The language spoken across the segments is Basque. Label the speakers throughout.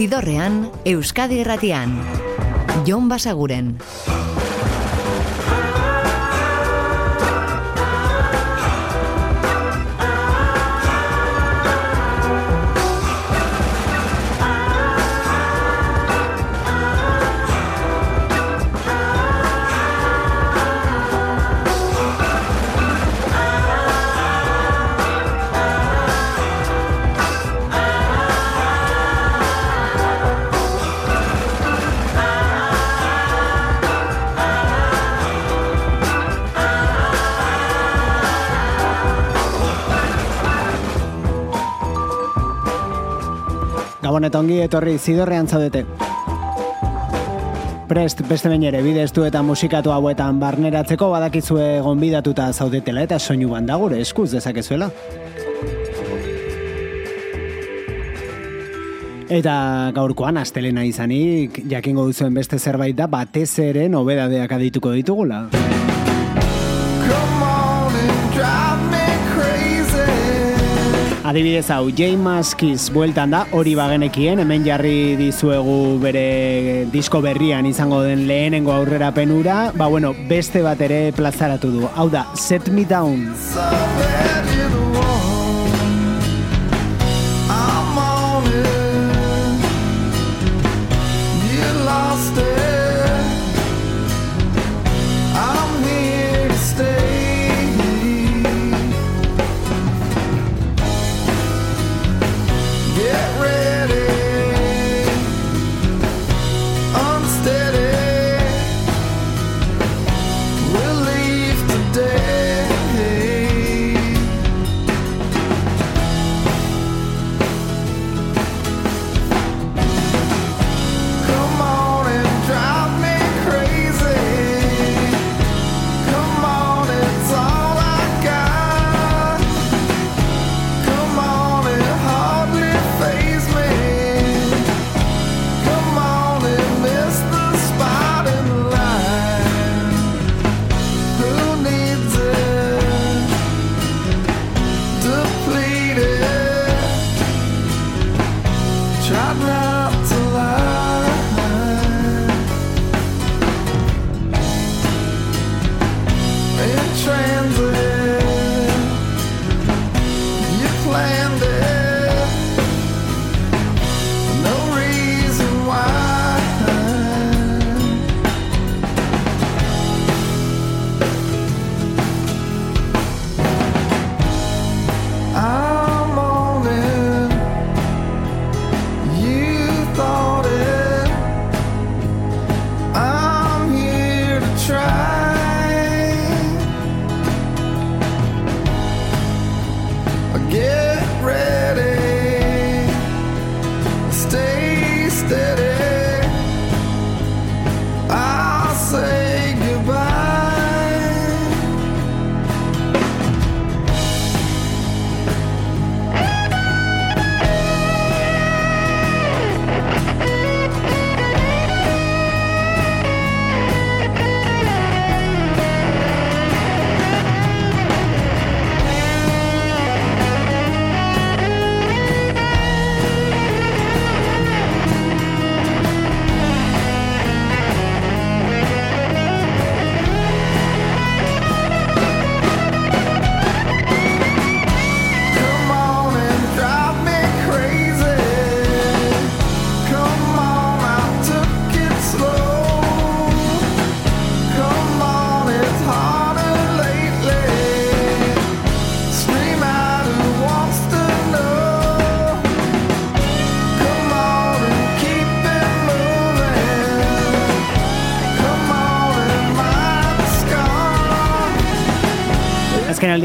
Speaker 1: Zidorrean, Euskadi Erratian. Jon Basaguren.
Speaker 2: Gabon eta ongi etorri zidorrean zaudete. Prest beste bain ere bidestu eta musikatu hauetan barneratzeko badakizue gonbidatuta zaudetela eta soinu banda gure eskuz dezakezuela. Eta gaurkoan astelena izanik jakingo duzuen beste zerbait da batez ere nobedadeak adituko ditugula. Adibidez hau, J Maskiz bueltan da, hori bagenekien, hemen jarri dizuegu bere disko berrian izango den lehenengo aurrera penura, ba bueno, beste bat ere plazaratu du. Hau da, Set Me Down.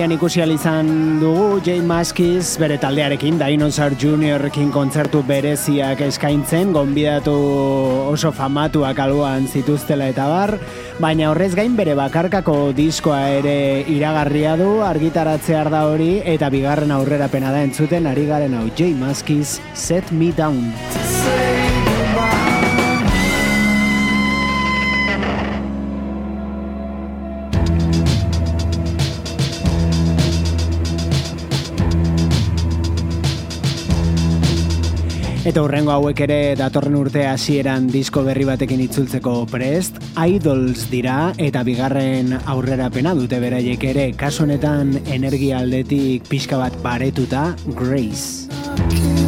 Speaker 2: Azken aldean ikusi izan dugu J Maskiz bere taldearekin Dinosaur Juniorrekin kontzertu bereziak eskaintzen, gonbidatu oso famatuak aluan zituztela eta bar, baina horrez gain bere bakarkako diskoa ere iragarria du, argitaratzear da hori, eta bigarren aurrerapena da entzuten ari garen hau J Maskiz Set Me Down. Eta
Speaker 3: horrengo hauek ere datorren urte hasieran disko berri batekin itzultzeko prest, Idols dira eta bigarren aurrerapena dute beraiek ere, kaso honetan energia aldetik pixka bat baretuta, Grace.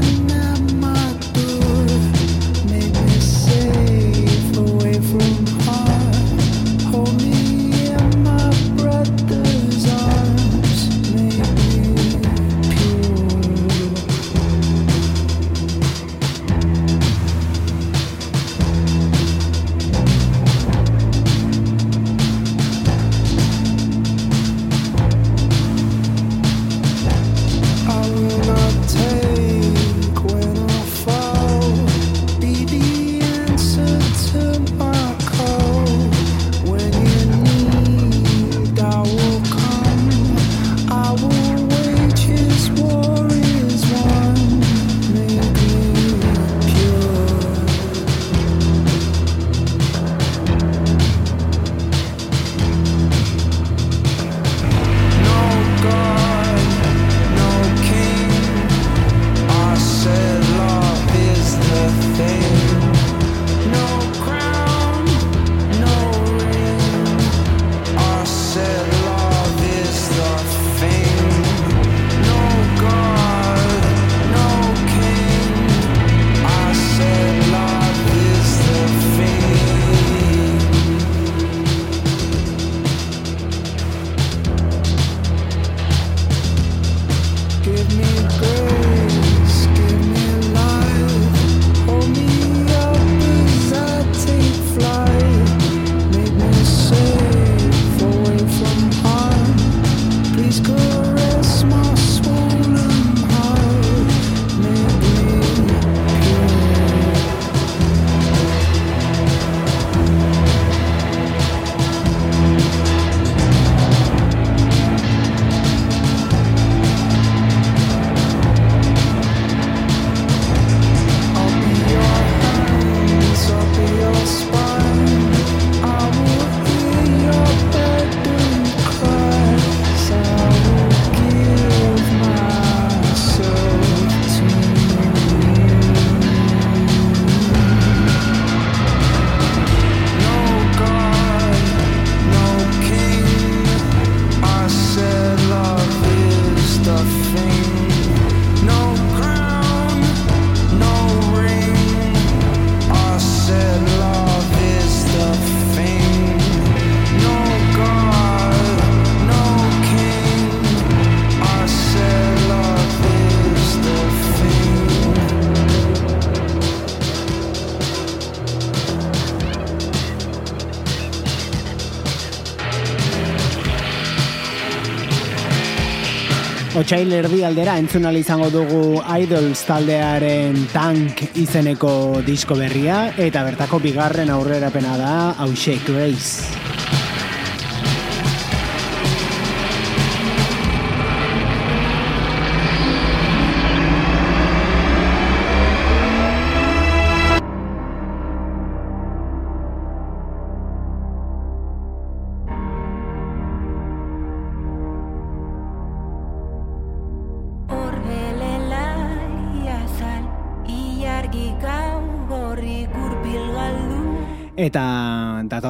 Speaker 3: Otsail erdi aldera entzunali izango dugu Idols taldearen tank izeneko disko berria eta bertako bigarren aurrerapena da hause Grace.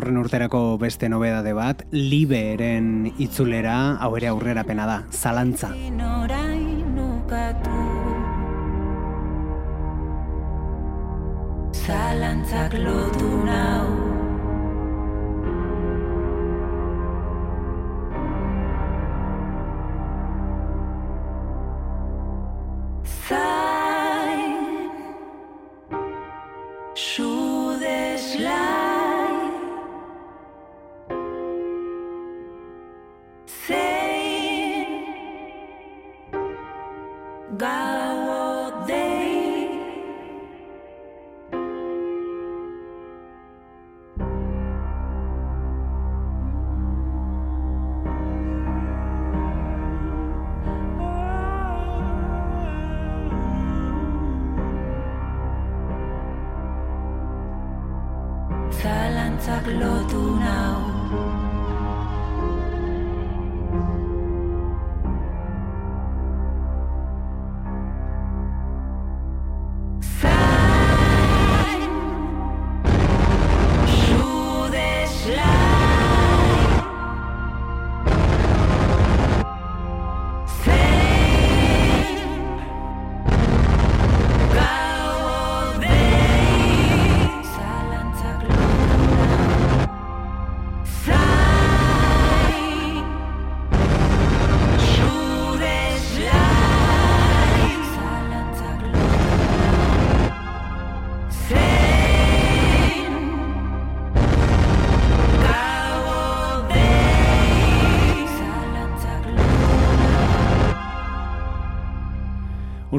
Speaker 3: datorren urterako beste nobedade bat, Liberen itzulera, hau ere aurrerapena da, Zalantza.
Speaker 4: Zalantzak lotu nau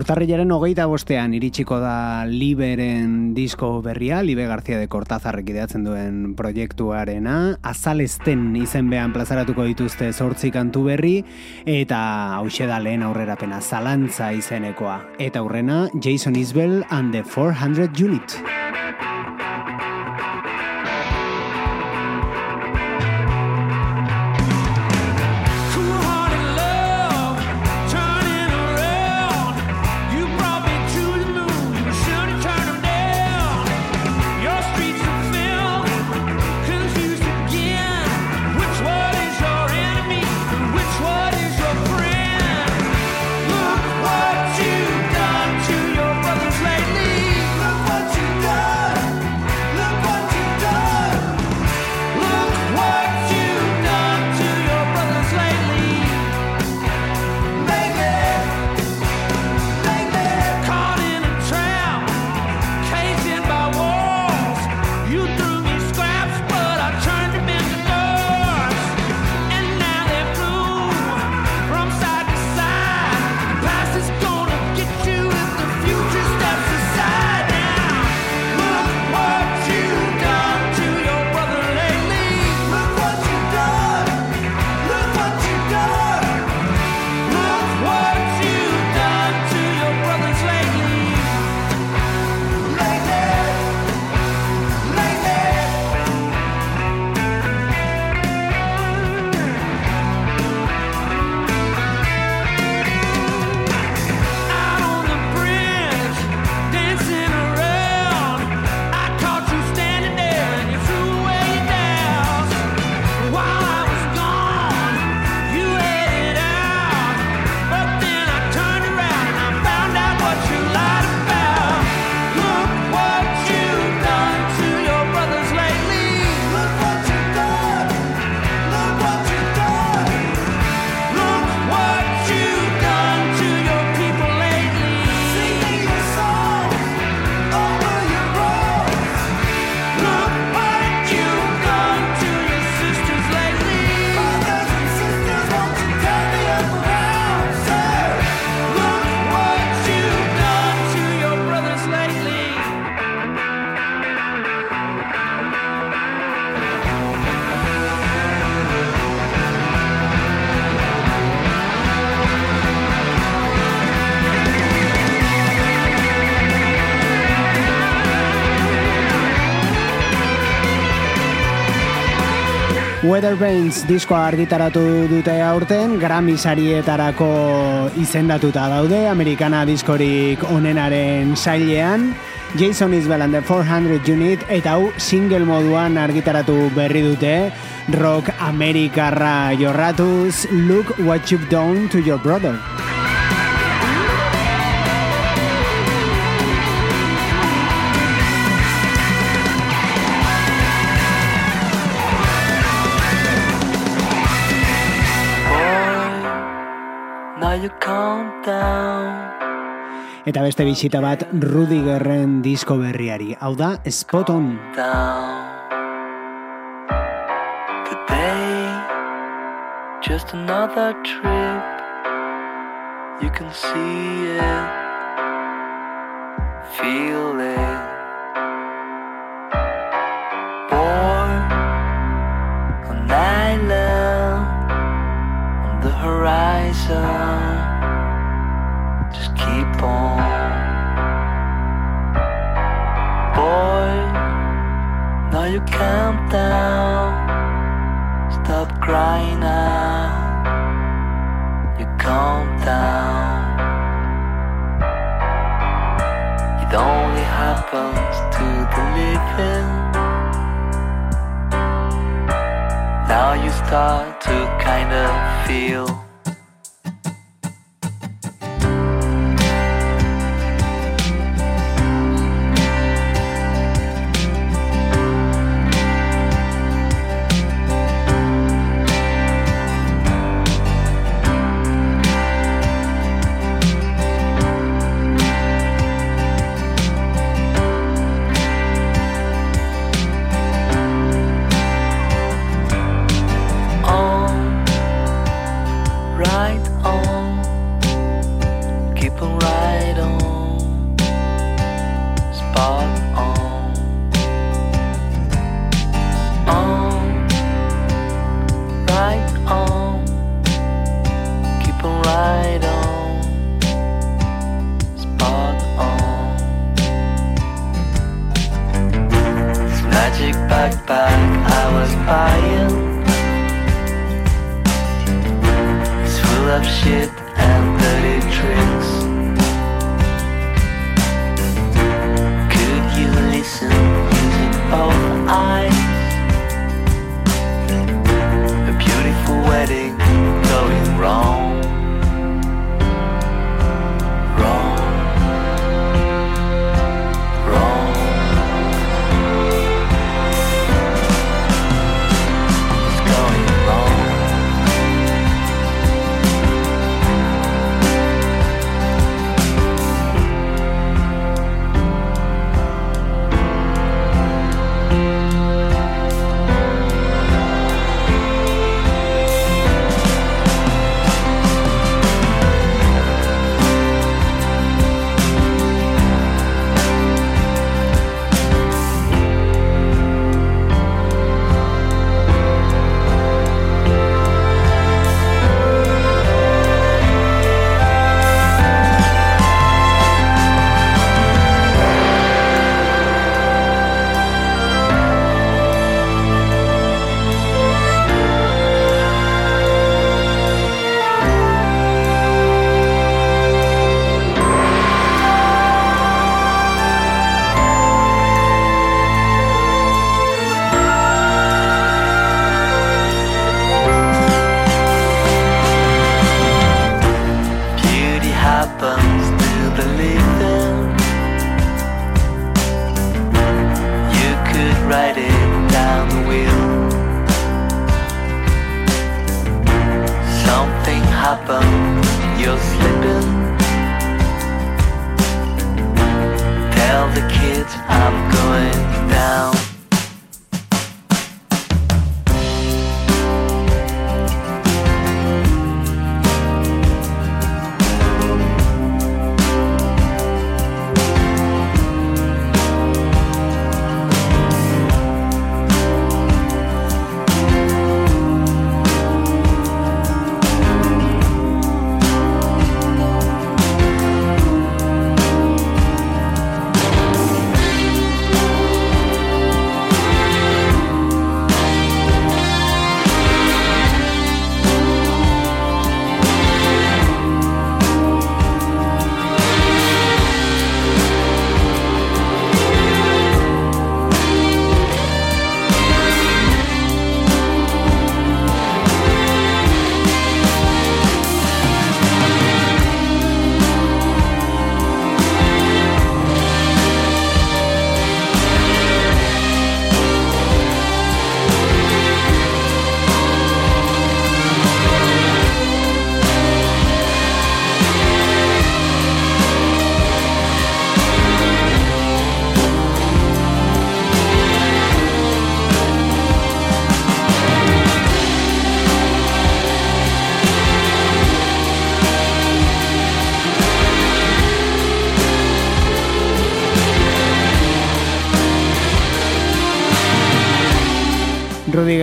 Speaker 3: Urtarrilaren hogeita bostean iritsiko da Liberen disko berria, Libe Garzia de Cortazarrek ideatzen duen proiektuarena, azalesten izenbean plazaratuko dituzte zortzi kantu berri, eta hause da lehen aurrerapena zalantza izenekoa. Eta aurrena, Jason Isbell and the 400 Unit. Weather Brains diskoa argitaratu dute aurten, Grammy sarietarako izendatuta daude, Amerikana diskorik onenaren sailean, Jason Isbell and the 400 Unit, eta hau single moduan argitaratu berri dute, rock amerikarra jorratuz, Look What You've Done to Your Brother. Eta beste bisita bat Rudigerren disko berriari, hau da Spot On.
Speaker 5: just another trip. You can see it, feel it. Born on an island on the horizon. Just keep on. Boy, now you calm down. Stop crying out. You calm down. It only happens to the living. Now you start to kind of feel.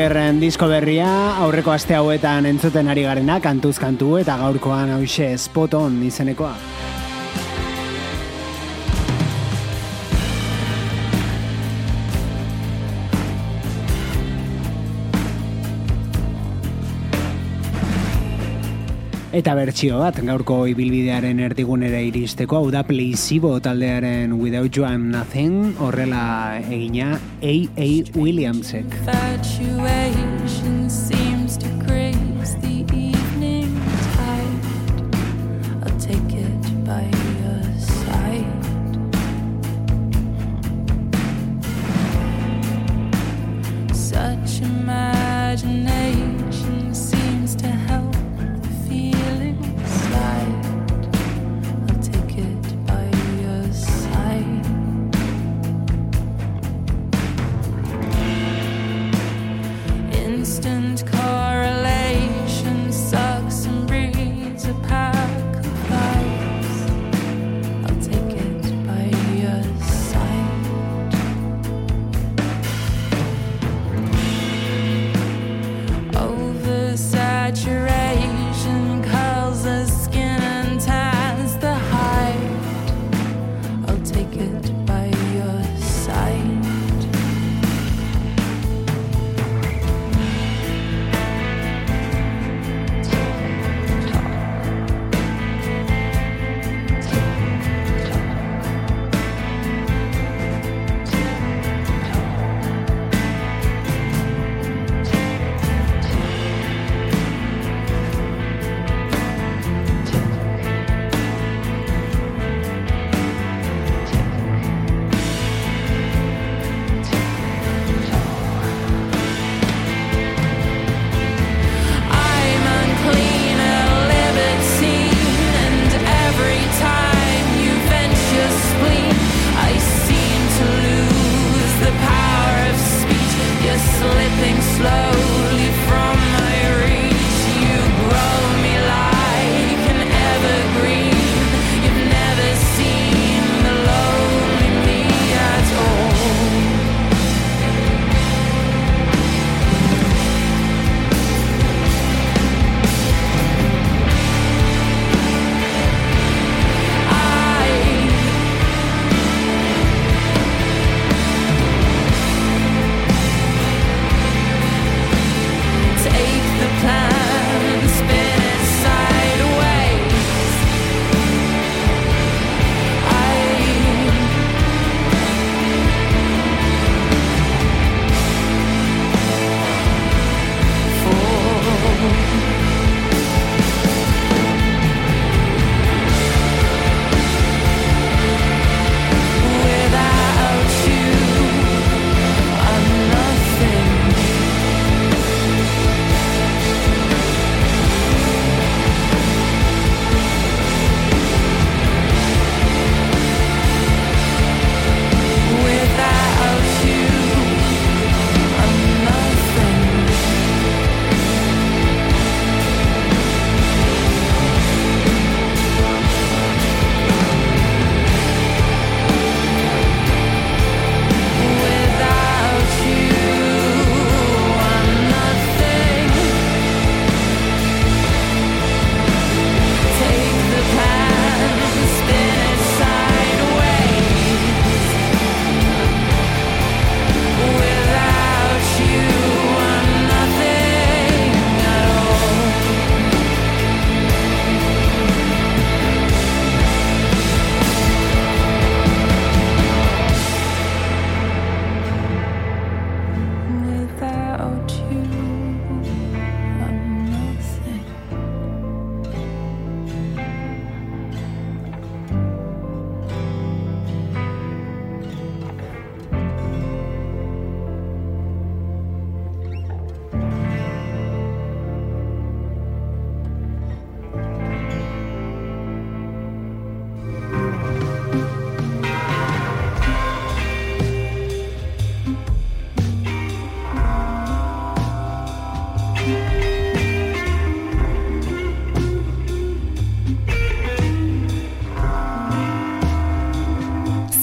Speaker 3: Rudigerren disko berria, aurreko aste hauetan entzuten ari garena, kantuz kantu eta gaurkoan hause spot on izenekoa. Eta bertsio bat, gaurko ibilbidearen erdigunera iristeko, hau da Placebo taldearen Without You I'm Nothing, horrela egina A.A. Williamsek.
Speaker 4: Infatuation seems to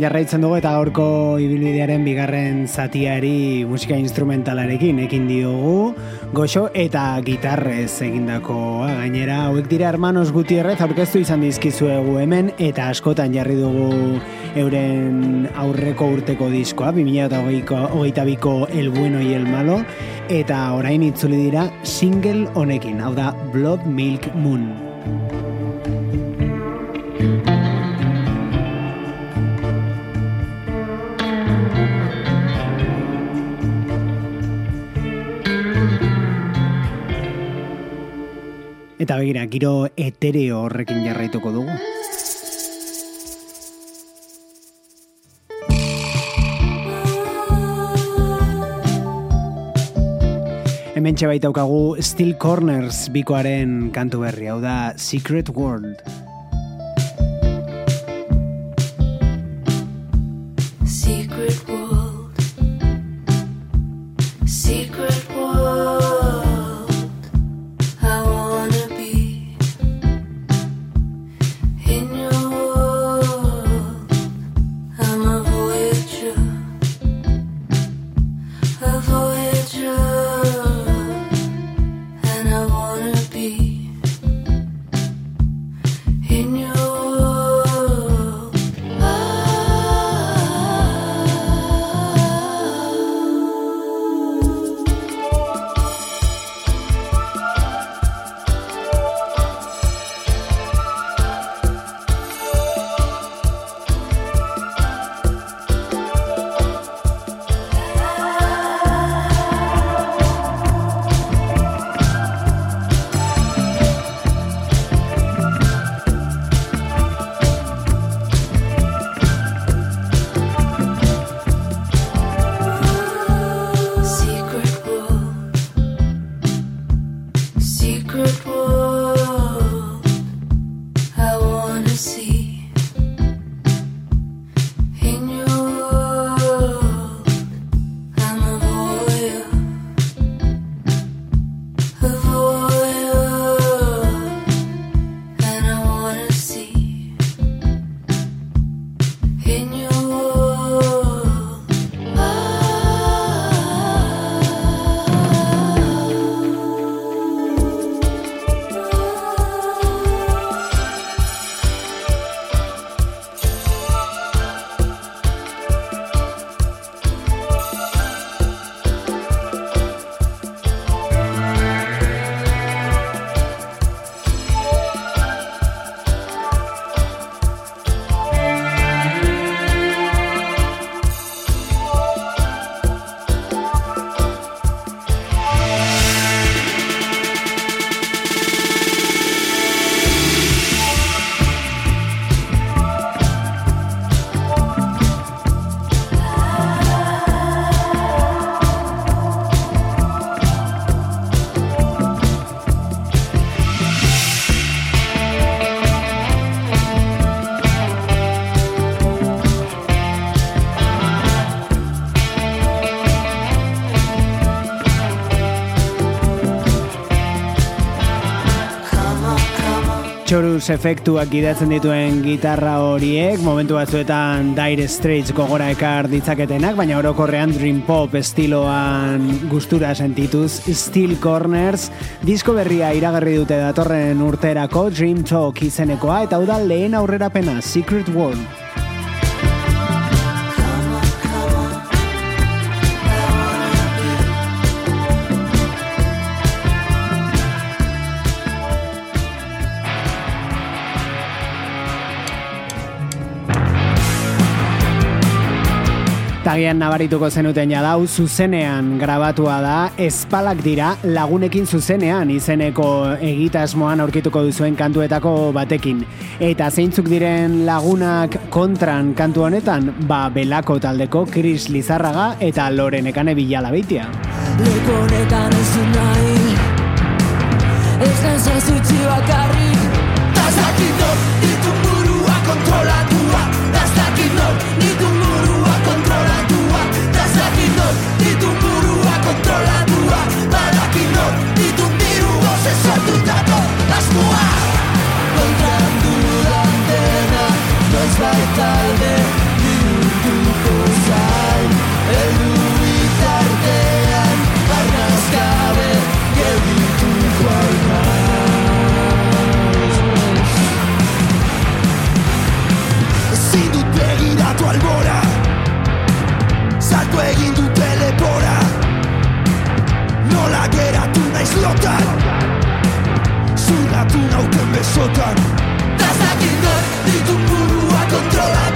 Speaker 3: Zidorrean jarraitzen dugu eta gaurko ibilbidearen bigarren zatiari musika instrumentalarekin ekin diogu. Goxo eta gitarrez egindakoa gainera hauek dira hermanos Gutierrez aurkeztu izan dizkizuegu hemen eta askotan jarri dugu euren aurreko urteko diskoa 2008ko ko El Bueno y El Malo eta orain itzuli dira single honekin hau da Blood Milk Moon Eta begira, giro etereo horrekin jarraituko dugu. Hemen baitaukagu Steel Corners bikoaren kantu berri, hau da Secret World. Blues efektuak gidatzen dituen gitarra horiek, momentu batzuetan Dire Straits gogora ekar ditzaketenak, baina orokorrean Dream Pop estiloan gustura sentituz Steel Corners, disko berria iragarri dute datorren urterako Dream Talk izenekoa, eta da lehen aurrerapena Secret World. Tagian nabarituko zenuten jadau, zuzenean grabatua da, espalak dira lagunekin zuzenean izeneko egitasmoan aurkituko duzuen kantuetako batekin. Eta zeintzuk diren lagunak kontran kantu honetan, ba belako taldeko Chris Lizarraga eta Loren Ekane Bilala beitia.
Speaker 6: Leku honetan ez dut nahi Ez naiz ez utzi bakarrik geratu naiz lotan Zurratu nauten besotan. Tazakit nor ditun burua kontrolatuak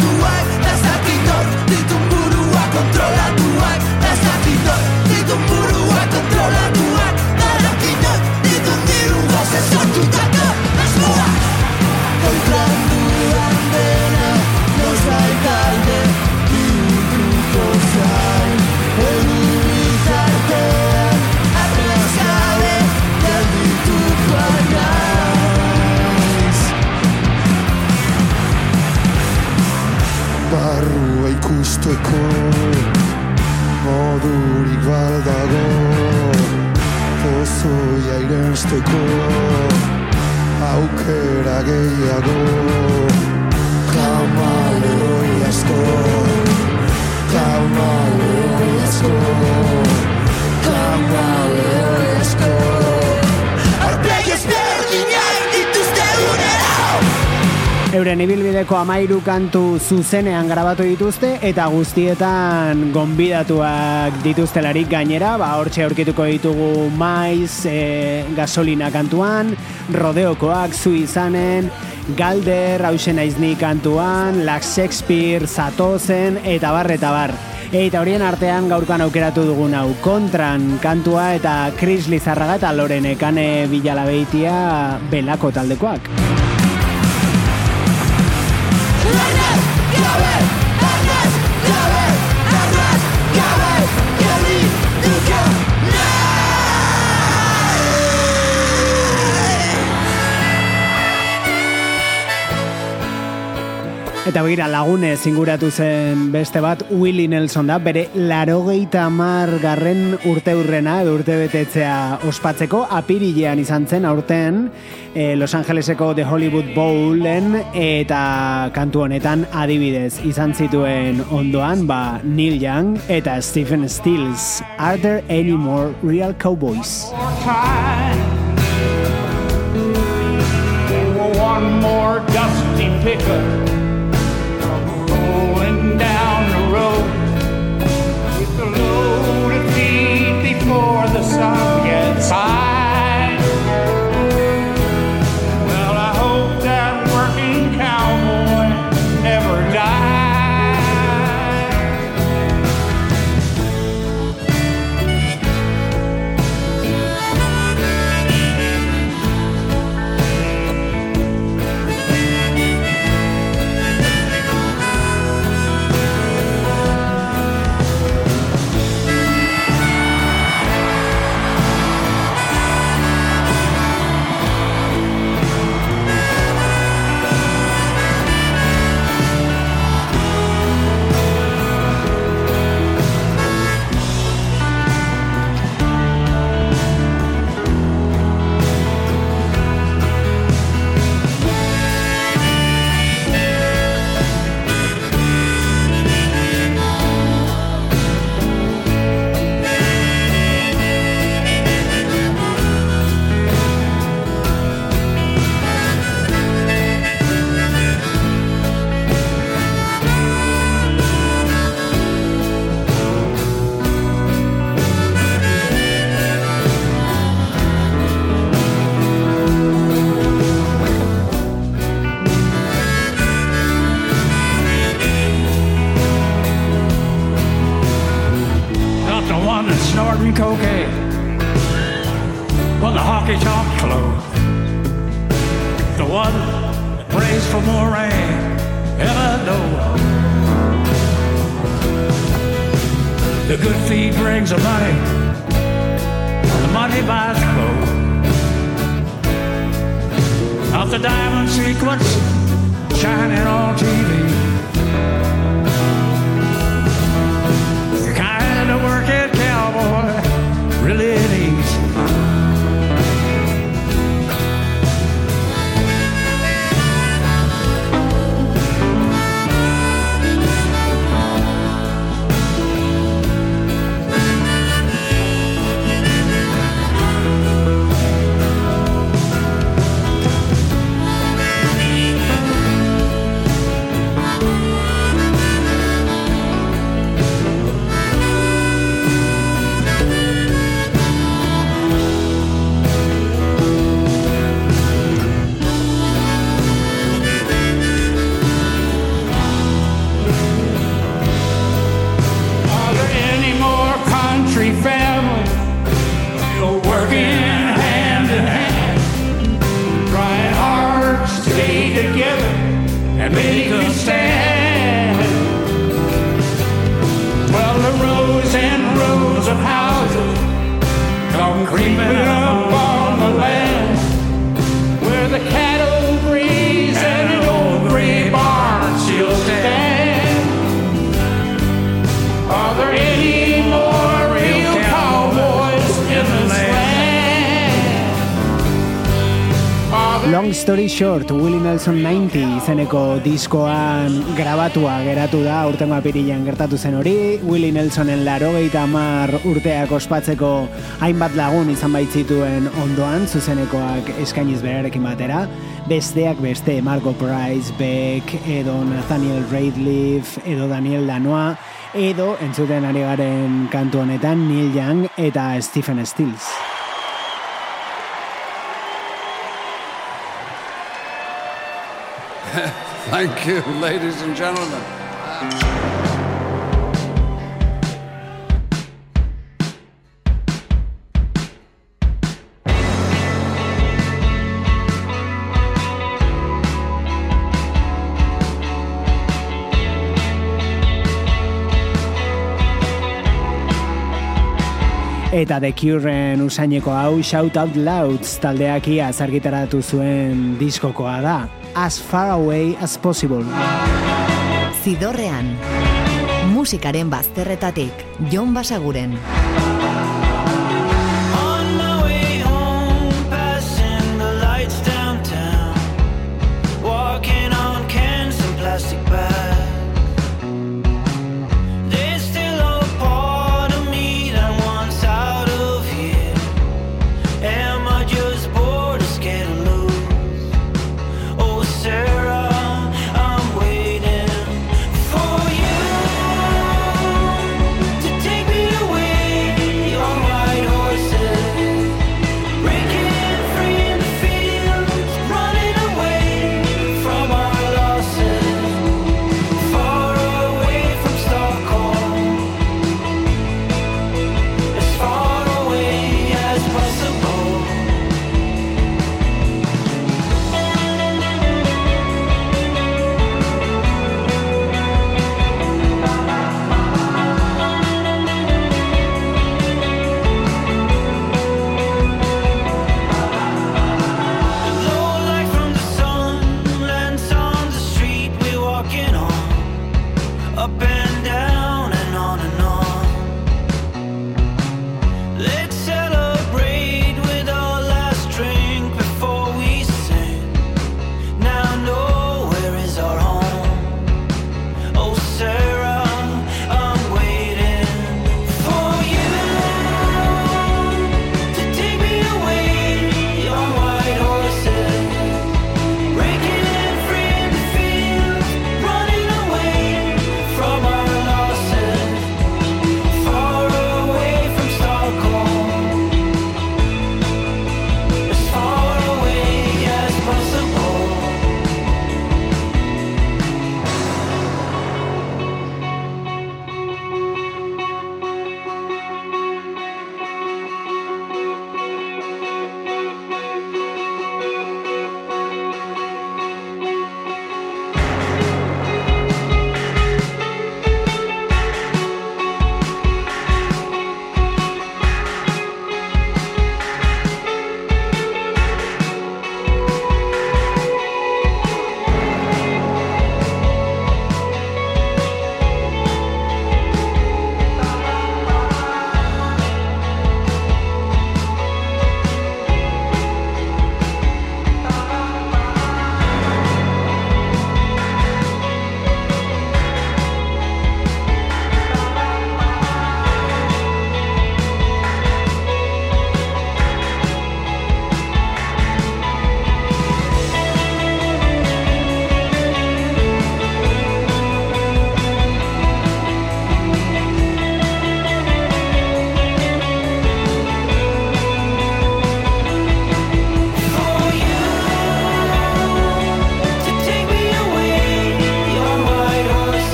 Speaker 3: amairu kantu zuzenean grabatu dituzte eta guztietan gonbidatuak dituztelarik gainera, ba hortxe aurkituko ditugu maiz, e, gasolina kantuan, rodeokoak zu izanen, Galder, hausen aizni kantuan, Lax Shakespeare, Zatozen, eta bar, eta bar. Eta horien artean gaurkan aukeratu dugun hau kontran kantua eta Chris Lizarraga eta Loren Ekane Bilalabeitia belako taldekoak. Eta begira lagunez inguratu zen beste bat Willie Nelson da, bere larogeita mar garren urte urrena urte betetzea ospatzeko apirilean izan zen aurten eh, Los Angeleseko The Hollywood Bowlen eta kantu honetan adibidez izan zituen ondoan ba Neil Young eta Stephen Stills Are there any more real cowboys?
Speaker 7: One more dusty pickup yes, I, yes, I. and make a stand? Well, the rows and rows of houses come creeping
Speaker 3: Long story short, Willie Nelson 90 izeneko diskoan grabatua geratu da, urtengo apirilean gertatu zen hori, Willie Nelsonen larogeita amar urteak ospatzeko hainbat lagun izan baitzituen ondoan, zuzenekoak eskainiz berarekin batera, besteak beste Marco Price, Beck, edo Nathaniel Rateliff, edo Daniel Lanois, edo entzuten ari garen kantu honetan Neil Young eta Stephen Stills.
Speaker 8: Thank you, ladies and gentlemen.
Speaker 3: Eta The Curen usaineko hau Shout Out Louds taldeak iaz argitaratu zuen diskokoa da. As far away as possible.
Speaker 9: Zidorrean. Musikaren bazterretatik, Jon Basaguren.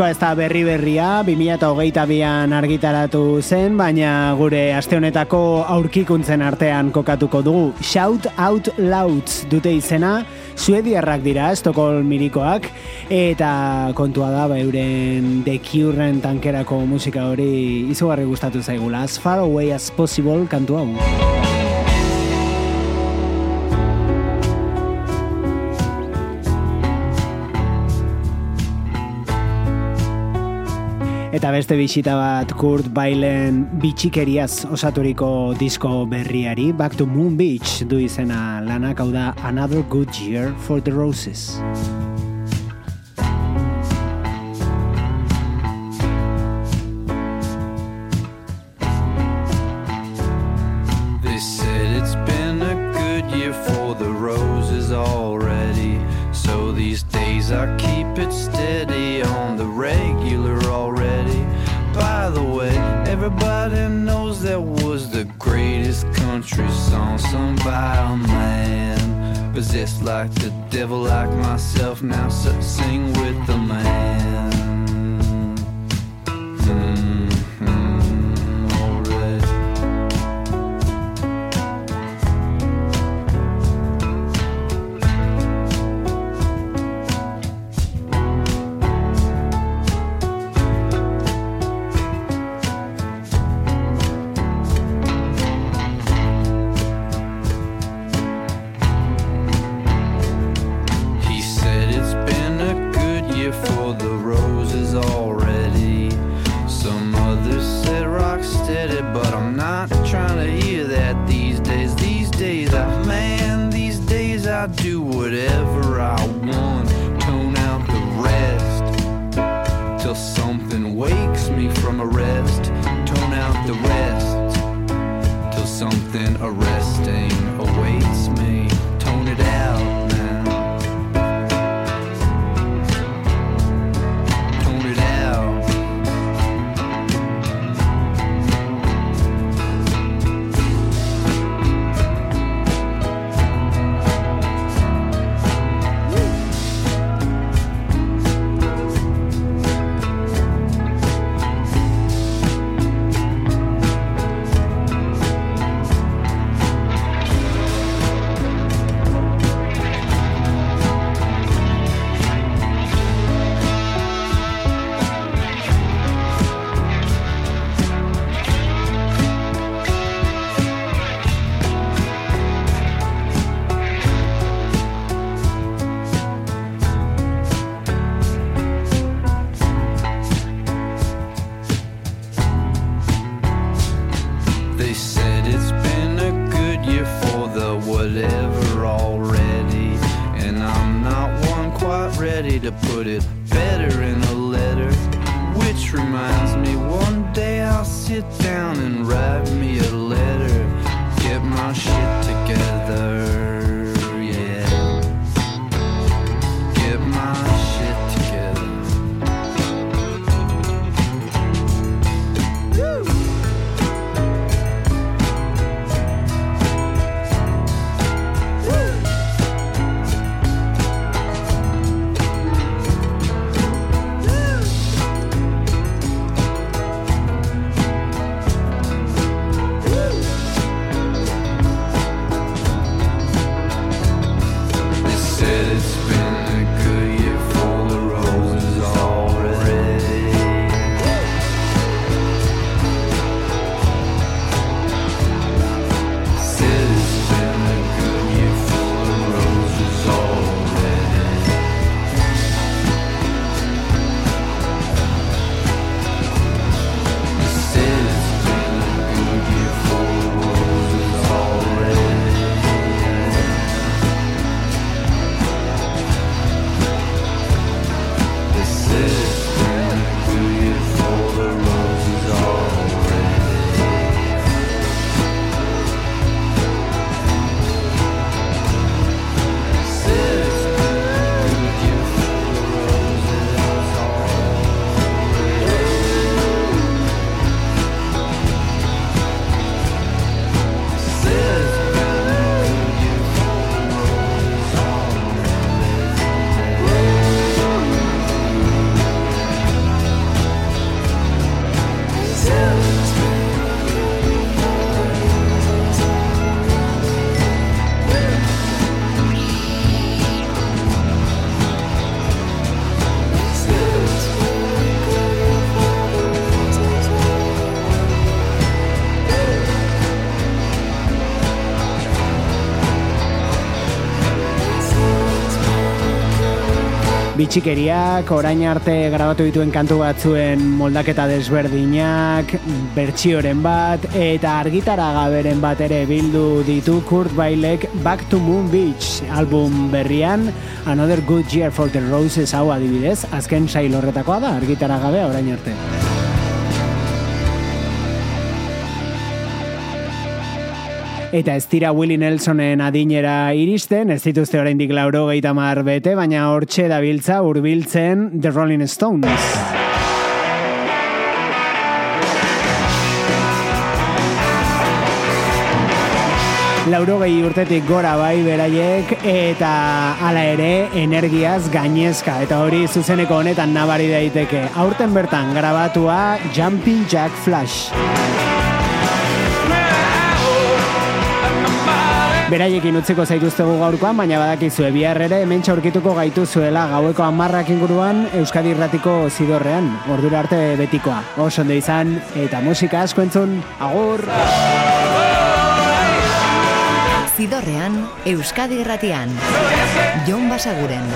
Speaker 3: Diskoa ez da berri berria, 2022an argitaratu zen, baina gure aste honetako aurkikuntzen artean kokatuko dugu. Shout Out Louds dute izena, suediarrak dira, Estokol mirikoak, eta kontua da, ba, euren The Cure'en tankerako musika hori izugarri gustatu zaigula. As far away as possible kantu hau. Eta beste bisita bat Kurt Bailen bitxikeriaz osaturiko disko berriari Back to Moon Beach du izena lanak hau da Another Good Year for the Roses.
Speaker 10: Country song sung by a man. Possessed like the devil, like myself, now sing with the man. Steady, but I'm not trying to
Speaker 3: Bitxikeriak, orain arte grabatu dituen kantu batzuen moldaketa desberdinak, bertsioren bat, eta argitara gaberen bat ere bildu ditu Kurt Bailek Back to Moon Beach album berrian, Another Good Year for the Roses hau adibidez, azken sail horretakoa da, argitara gabe orain arte. Eta ez dira Willie Nelsonen adinera iristen, ez dituzte oraindik lauro mar bete, baina hortxe dabiltza hurbiltzen The Rolling Stones. Laurogei urtetik gora bai beraiek eta hala ere energiaz gainezka eta hori zuzeneko honetan nabari daiteke. Aurten bertan grabatua Jumping Jack Flash. Beraiekin utziko zaituztegu gaurkoan, baina badakizu bihar ere hemen aurkituko gaitu zuela gaueko amarrak inguruan Euskadi Irratiko zidorrean, ordura arte betikoa. Oso ondo izan, eta musika asko entzun, agur!
Speaker 9: Zidorrean, Euskadi Irratian. Jon Basaguren.